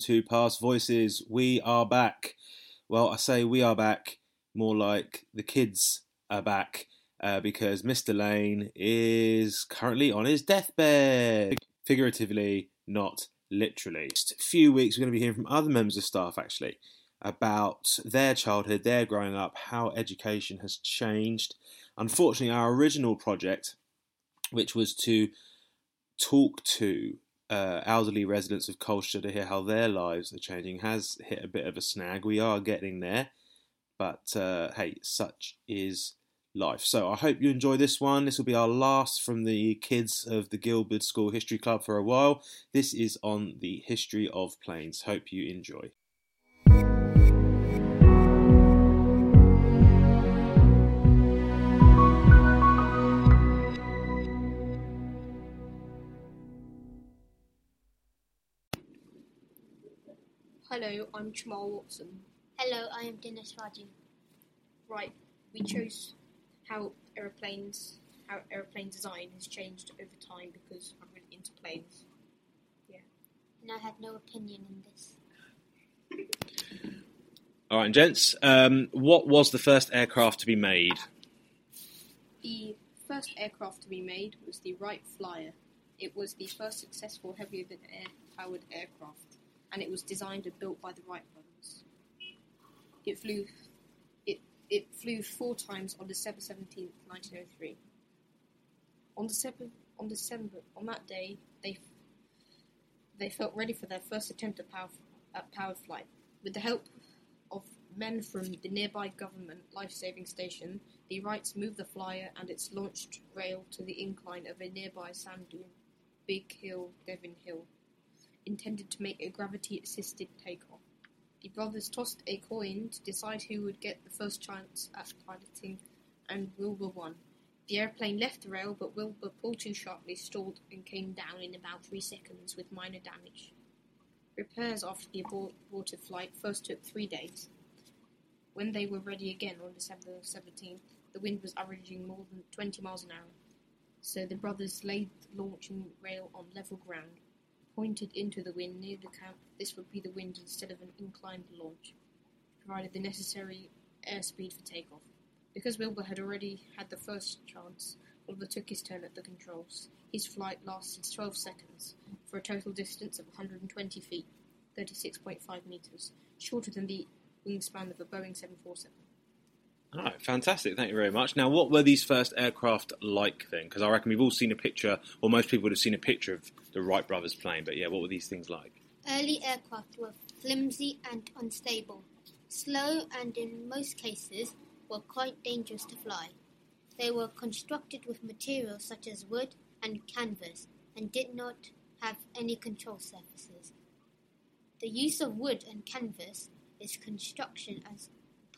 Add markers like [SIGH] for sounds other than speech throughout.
to Past Voices. We are back. Well, I say we are back, more like the kids are back, uh, because Mr. Lane is currently on his deathbed. Figuratively, not literally. Next few weeks, we're going to be hearing from other members of staff actually about their childhood, their growing up, how education has changed. Unfortunately, our original project, which was to talk to uh, elderly residents of Colchester to hear how their lives are changing has hit a bit of a snag. We are getting there, but uh, hey, such is life. So I hope you enjoy this one. This will be our last from the kids of the Gilberd School History Club for a while. This is on the history of planes. Hope you enjoy. Hello, I'm Jamal Watson. Hello, I am Dennis Raju. Right, we chose how aeroplanes, how aeroplane design has changed over time because I'm really into planes. Yeah. And I had no opinion in this. All right, gents. Um, what was the first aircraft to be made? The first aircraft to be made was the Wright Flyer. It was the first successful heavier than air powered aircraft, and it was designed and built by the Wright brothers. It flew it, it flew four times on December seventeenth, nineteen oh three. On December on December on that day they they felt ready for their first attempt at power at powered flight. With the help of men from the nearby government life-saving station, the Wrights moved the flyer and its launched rail to the incline of a nearby sand dune, Big Hill, Devil Hill, intended to make a gravity-assisted takeoff. The brothers tossed a coin to decide who would get the first chance at piloting, and Wilbur won. The airplane left the rail, but Wilbur pulled too sharply, stalled, and came down in about three seconds with minor damage. Repairs after the abort- aborted flight first took three days. When they were ready again on December 17th, the wind was averaging more than 20 miles an hour, so the brothers laid the launching rail on level ground, pointed into the wind near the camp. This would be the wind instead of an inclined launch, provided the necessary airspeed for takeoff. Because Wilbur had already had the first chance, Wilbur took his turn at the controls. His flight lasted 12 seconds, for a total distance of 120 feet, 36.5 meters, shorter than the wingspan of a Boeing 747. All right, fantastic. Thank you very much. Now, what were these first aircraft like then? Because I reckon we've all seen a picture, or most people would have seen a picture of the Wright brothers plane. But yeah, what were these things like? Early aircraft were flimsy and unstable, slow, and in most cases were quite dangerous to fly. They were constructed with materials such as wood and canvas and did not have any control surfaces. The use of wood and canvas is construction as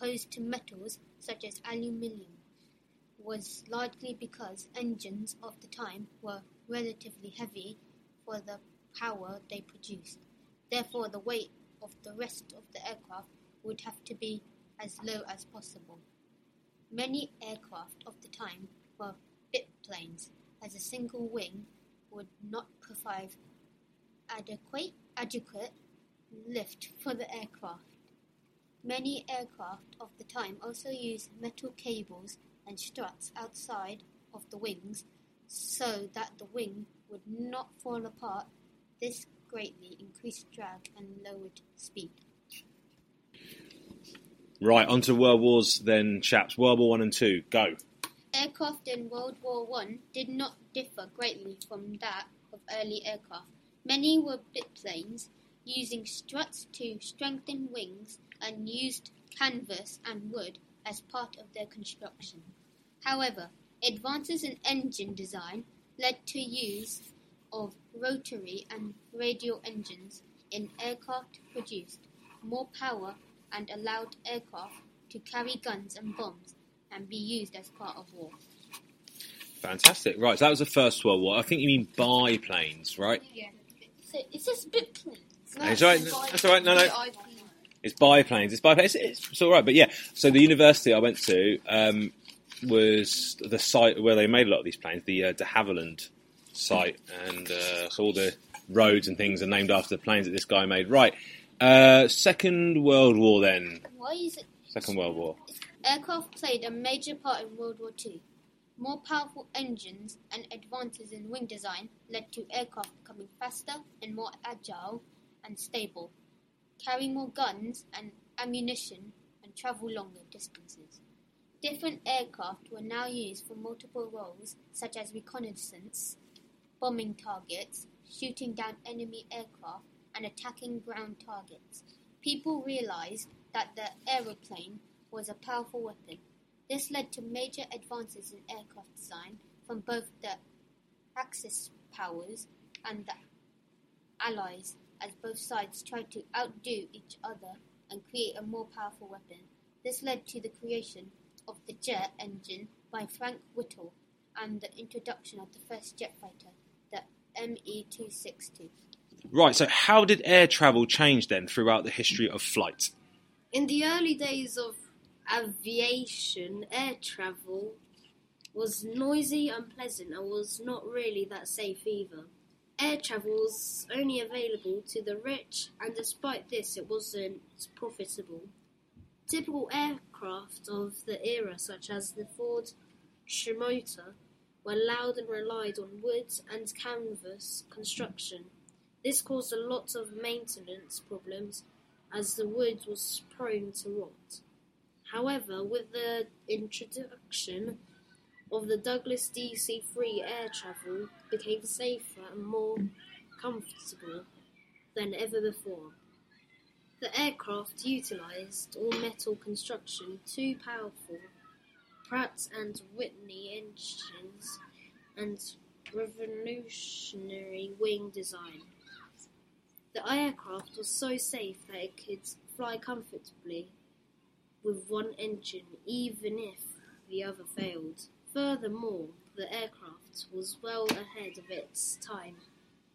opposed to metals such as aluminium was largely because engines of the time were relatively heavy for the power they produced. Therefore, the weight of the rest of the aircraft would have to be as low as possible. Many aircraft of the time were biplanes, as a single wing would not provide adequate, adequate lift for the aircraft. Many aircraft of the time also used metal cables and struts outside of the wings so that the wing would not fall apart. This greatly increased drag and lowered speed. Right, on to World Wars then, chaps. World War One and Two, go. Aircraft in World War One did not differ greatly from that of early aircraft. Many were biplanes, using struts to strengthen wings and used canvas and wood as part of their construction. However, advances in engine design led to use of rotary and radial engines in aircraft produced more power and allowed aircraft to carry guns and bombs and be used as part of war. Fantastic. Right, so that was the First World War. I think you mean biplanes, right? Yeah. So it's just biplanes. That's right. That's all right. No, no. It's biplanes. It's biplanes. It's, it's all right. But yeah, so the university I went to um, was the site where they made a lot of these planes, the uh, de Havilland site, and uh, so all the roads and things are named after the planes that this guy made. Right. Uh, Second World War then. Why is it? Second World War. Aircraft played a major part in World War II. More powerful engines and advances in wing design led to aircraft becoming faster and more agile and stable, carry more guns and ammunition, and travel longer distances. Different aircraft were now used for multiple roles, such as reconnaissance, bombing targets, shooting down enemy aircraft, and attacking ground targets. People realized that the aeroplane was a powerful weapon. This led to major advances in aircraft design from both the Axis powers and the Allies, as both sides tried to outdo each other and create a more powerful weapon. This led to the creation of the jet engine by Frank Whittle and the introduction of the first jet fighter, the ME-260. Right, so how did air travel change then throughout the history of flight? In the early days of aviation, air travel was noisy, unpleasant, and was not really that safe either. Air travel was only available to the rich, and despite this, it wasn't profitable. Typical aircraft of the era, such as the Ford Trimotor, were loud and relied on wood and canvas construction. This caused a lot of maintenance problems as the wood was prone to rot. However, with the introduction of the Douglas DC-3 air travel became safer and more comfortable than ever before. The aircraft utilized all metal construction, two powerful Pratt and Whitney engines, and revolutionary wing design. The aircraft was so safe that it could fly comfortably with one engine, even if the other failed. Furthermore, the aircraft was well ahead of its time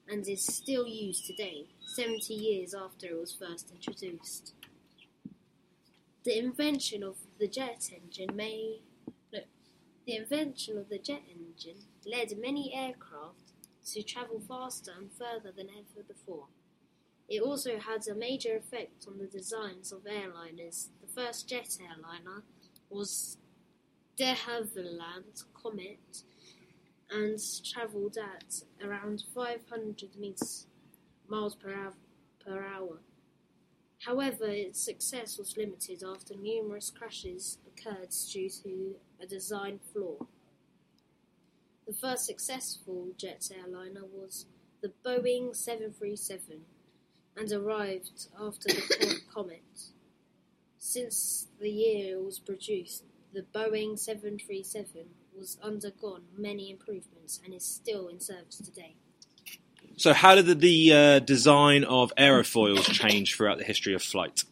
and is still used today, 70 years after it was first introduced. The invention of the jet engine may the invention of the jet engine led many aircraft to travel faster and further than ever before. It also had a major effect on the designs of airliners. The first jet airliner was de Havilland Comet and travelled at around 500 meters, miles per hour. However, its success was limited after numerous crashes occurred due to a design flaw. The first successful jet airliner was the Boeing 737 and arrived after the [COUGHS] comet. Since the year it was produced, the Boeing 737 was undergone many improvements and is still in service today. So, how did the, the uh, design of aerofoils change throughout the history of flight?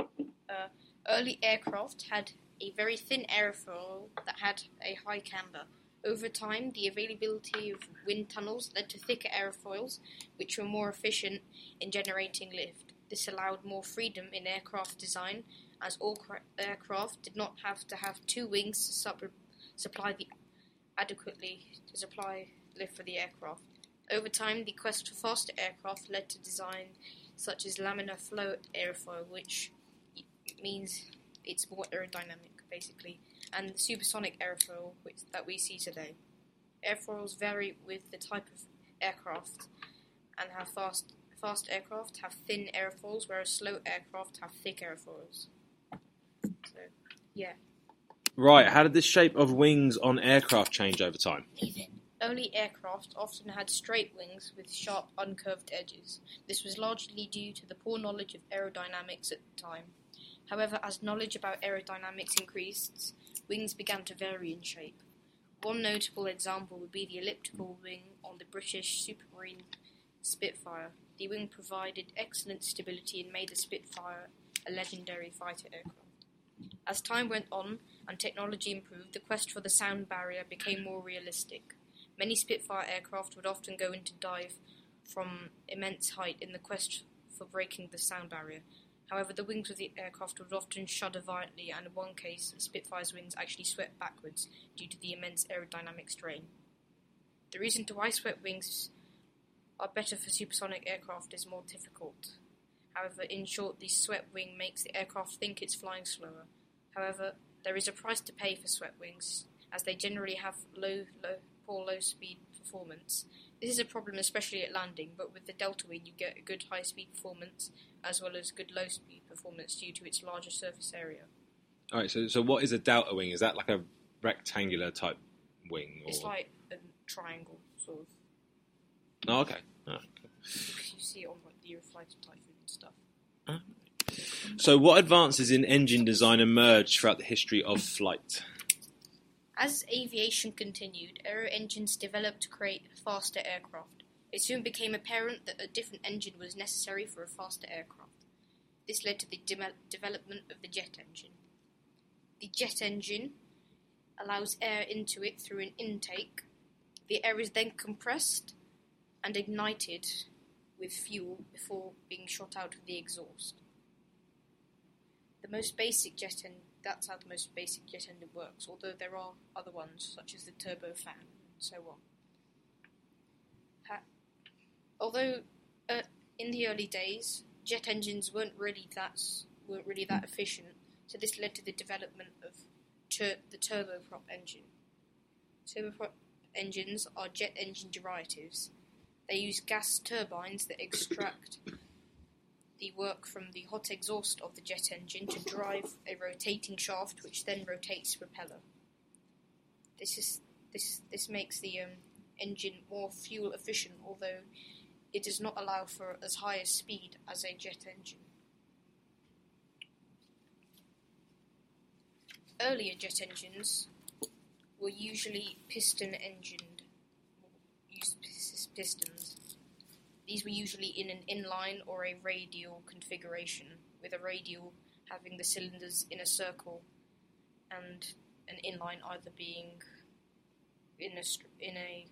Uh, early aircraft had a very thin airfoil that had a high camber. Over time, the availability of wind tunnels led to thicker airfoils, which were more efficient in generating lift. This allowed more freedom in aircraft design, as all cra- aircraft did not have to have two wings to sup- supply the adequately to supply lift for the aircraft. Over time, the quest for faster aircraft led to design such as laminar flow airfoil, which means it's more aerodynamic, basically, and the supersonic airfoil which, that we see today. Airfoils vary with the type of aircraft and have fast fast aircraft have thin airfoils, whereas slow aircraft have thick airfoils. Yeah. Right, how did the shape of wings on aircraft change over time? Early aircraft often had straight wings with sharp, uncurved edges. This was largely due to the poor knowledge of aerodynamics at the time. However, as knowledge about aerodynamics increased, wings began to vary in shape. One notable example would be the elliptical wing on the British Supermarine Spitfire. The wing provided excellent stability and made the Spitfire a legendary fighter aircraft. As time went on and technology improved, the quest for the sound barrier became more realistic. Many Spitfire aircraft would often go into dive from immense height in the quest for breaking the sound barrier. However, the wings of the aircraft would often shudder violently, and in one case, Spitfire's wings actually swept backwards due to the immense aerodynamic strain. The reason to why swept wings are better for supersonic aircraft is more difficult. However, in short, the swept wing makes the aircraft think it's flying slower. However, there is a price to pay for swept wings, as they generally have low, low, poor low-speed performance. This is a problem especially at landing, but with the delta wing you get a good high-speed performance as well as good low-speed performance due to its larger surface area. All right. So, so what is a delta wing? Is that like a rectangular type wing? Or... It's like a triangle, sort of. Oh, okay. Oh, cool. You see it on like the Eurofighter Typhoon and stuff. Oh. So, what advances in engine design emerged throughout the history of flight? As aviation continued, aero engines developed to create faster aircraft. It soon became apparent that a different engine was necessary for a faster aircraft. This led to the de- development of the jet engine. The jet engine allows air into it through an intake. The air is then compressed and ignited with fuel before being shot out of the exhaust. The most basic jet engine that's how the most basic jet engine works, although there are other ones, such as the turbofan and so on. Although uh, in the early days, jet engines weren't really that weren't really that efficient, so this led to the development of tur- the turboprop engine. Turboprop engines are jet engine derivatives. They use gas turbines that extract the work from the hot exhaust of the jet engine to drive a rotating shaft, which then rotates the propeller. This is this this makes the um, engine more fuel efficient, although it does not allow for as high a speed as a jet engine. Earlier jet engines were usually piston engined, used pistons. These were usually in an inline or a radial configuration, with a radial having the cylinders in a circle and an inline either being in a, in a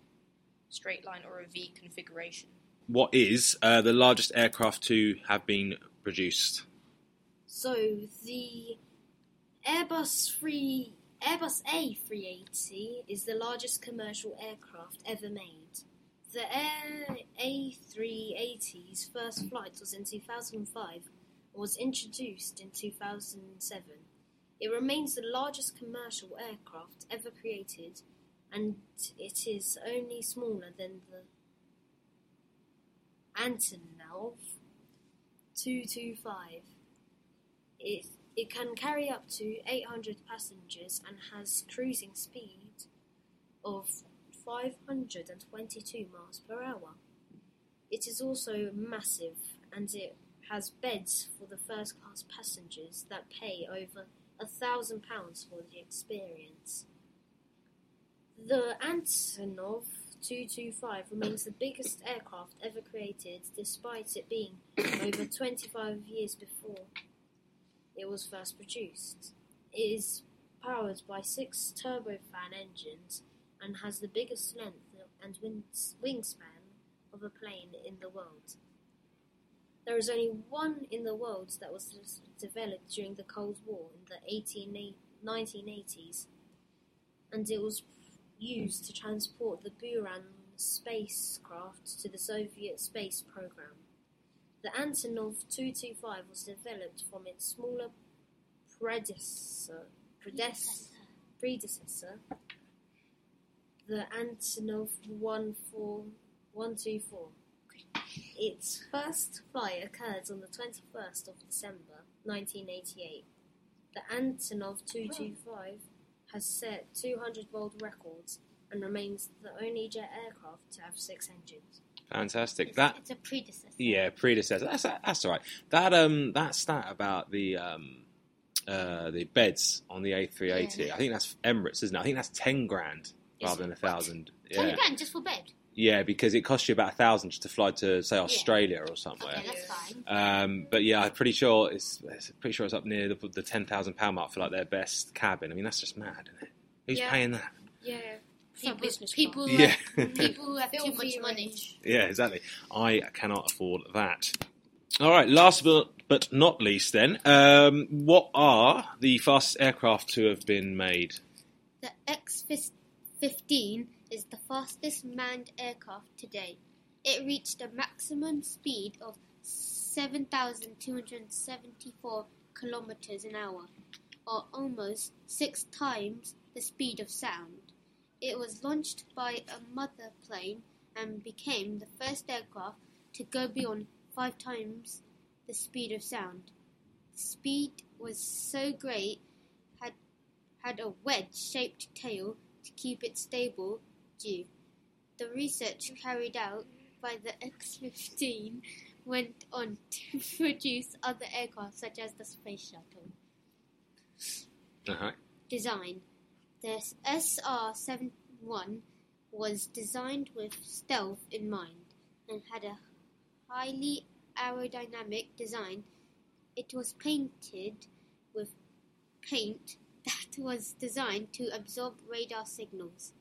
straight line or a V configuration. What is uh, the largest aircraft to have been produced? So the Airbus 3 Airbus A380 is the largest commercial aircraft ever made. The Air A380's first flight was in 2005 and was introduced in 2007. It remains the largest commercial aircraft ever created and it is only smaller than the Antonov 225. It, it can carry up to 800 passengers and has cruising speed of 522 miles per hour. It is also massive and it has beds for the first class passengers that pay over a thousand pounds for the experience. The Antonov 225 remains the biggest aircraft ever created despite it being over 25 years before it was first produced. It is powered by six turbofan engines and has the biggest length and wingspan of a plane in the world. There is only one in the world that was developed during the Cold War in the 18, 1980s, and it was used to transport the Buran spacecraft to the Soviet space program. The Antonov 225 was developed from its smaller predecessor, predecessor, predecessor the Antonov 14124. Its first flight occurred on the 21st of December 1988. The Antonov 225 has set 200 world records and remains the only jet aircraft to have six engines. Fantastic. It's, That it's a predecessor. yeah, predecessor. That's that's all right. That um that stat about the um uh the beds on the A380. Yeah. I think that's Emirates, isn't it? I think that's ten grand rather than a thousand. Ten Yeah, grand just for bed. Yeah, because it costs you about a thousand just to fly to say Australia or somewhere. Okay, that's fine. Um, but yeah, I'm pretty sure it's, it's pretty sure it's up near the, the ten thousand pound mark for like their best cabin. I mean, that's just mad, isn't it? Who's Yeah. paying that? Yeah, People, business people, class. Yeah. have, [LAUGHS] people who have too much money. Yeah, exactly. I cannot afford that. All right, last but, but not least, then, um, what are the fastest aircraft to have been made? The X-15 is the fastest manned aircraft today. It reached a maximum speed of 7,274 kilometers an hour, or almost six times the speed of sound. It was launched by a mother plane and became the first aircraft to go beyond five times the speed of sound. The speed was so great had had a wedge-shaped tail to keep it stable due. The research carried out by the X-15 went on to [LAUGHS] produce other aircraft such as the space shuttle. Uh-huh. Design The SR-71 was designed with stealth in mind and had a highly aerodynamic design. It was painted with paint [LAUGHS] that was designed to absorb radar signals.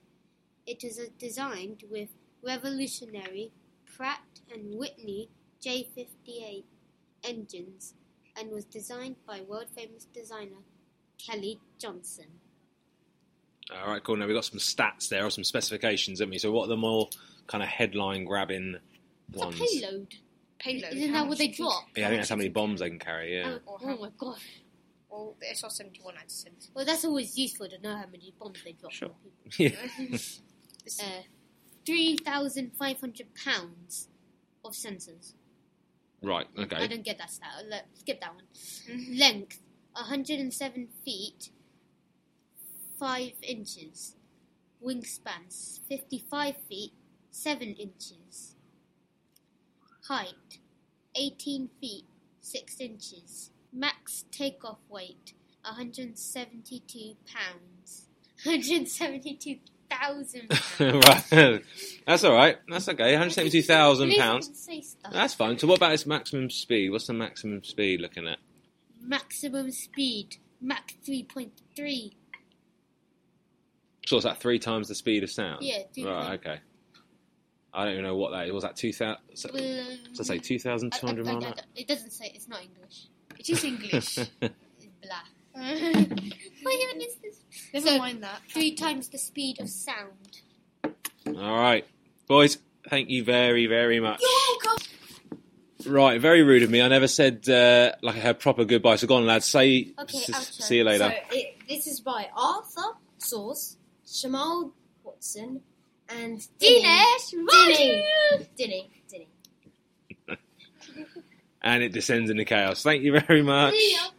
It is designed with revolutionary Pratt and Whitney J58 engines and was designed by world famous designer Kelly Johnson. All right, cool. Now we've got some stats there, or some specifications, haven't we? So what are the more kind of headline grabbing It's a ones? payload. Payload. Isn't how that what they drop? Yeah, I think that's how many bombs they can carry, yeah. Oh, oh how- my god. Well, the SR seventy one had sensors. Well, that's always useful to know how many bombs they drop. Sure. on people. [LAUGHS] yeah. [LAUGHS] Uh, 3,500 pounds of sensors. Right, okay. I don't get that stat. Let, skip that one. Length 107 feet 5 inches. Wingspan 55 feet 7 inches. Height 18 feet 6 inches. Max takeoff weight 172 pounds. [LAUGHS] 172,000 [LAUGHS] pounds. right. That's all right. That's okay. 172,000 pounds. don't say stuff. That's fine. So what about its maximum speed? What's the maximum speed looking at? Maximum speed Mach 3.3. So what's that? Three times the speed of sound? Yeah, three Right, point- okay. I don't even know what that is. Was that 2,000? So, Well, so say I- I- 2,200 I- mile I- an It doesn't say. It's not English. It is English. [LAUGHS] It's blah. What even is this? Never So- mind that. Three times the speed of sound. All right. Boys, thank you very, very much. Right, very rude of me. I never said, uh, like, I had proper goodbye. So go on, lads. Say, Okay, s- see you later. So it, this is by Arthur Source, Shamal Watson, and Dinesh Dinny. Raju! Dinny. Dinny. [LAUGHS] and it descends into chaos. Thank you very much. See ya.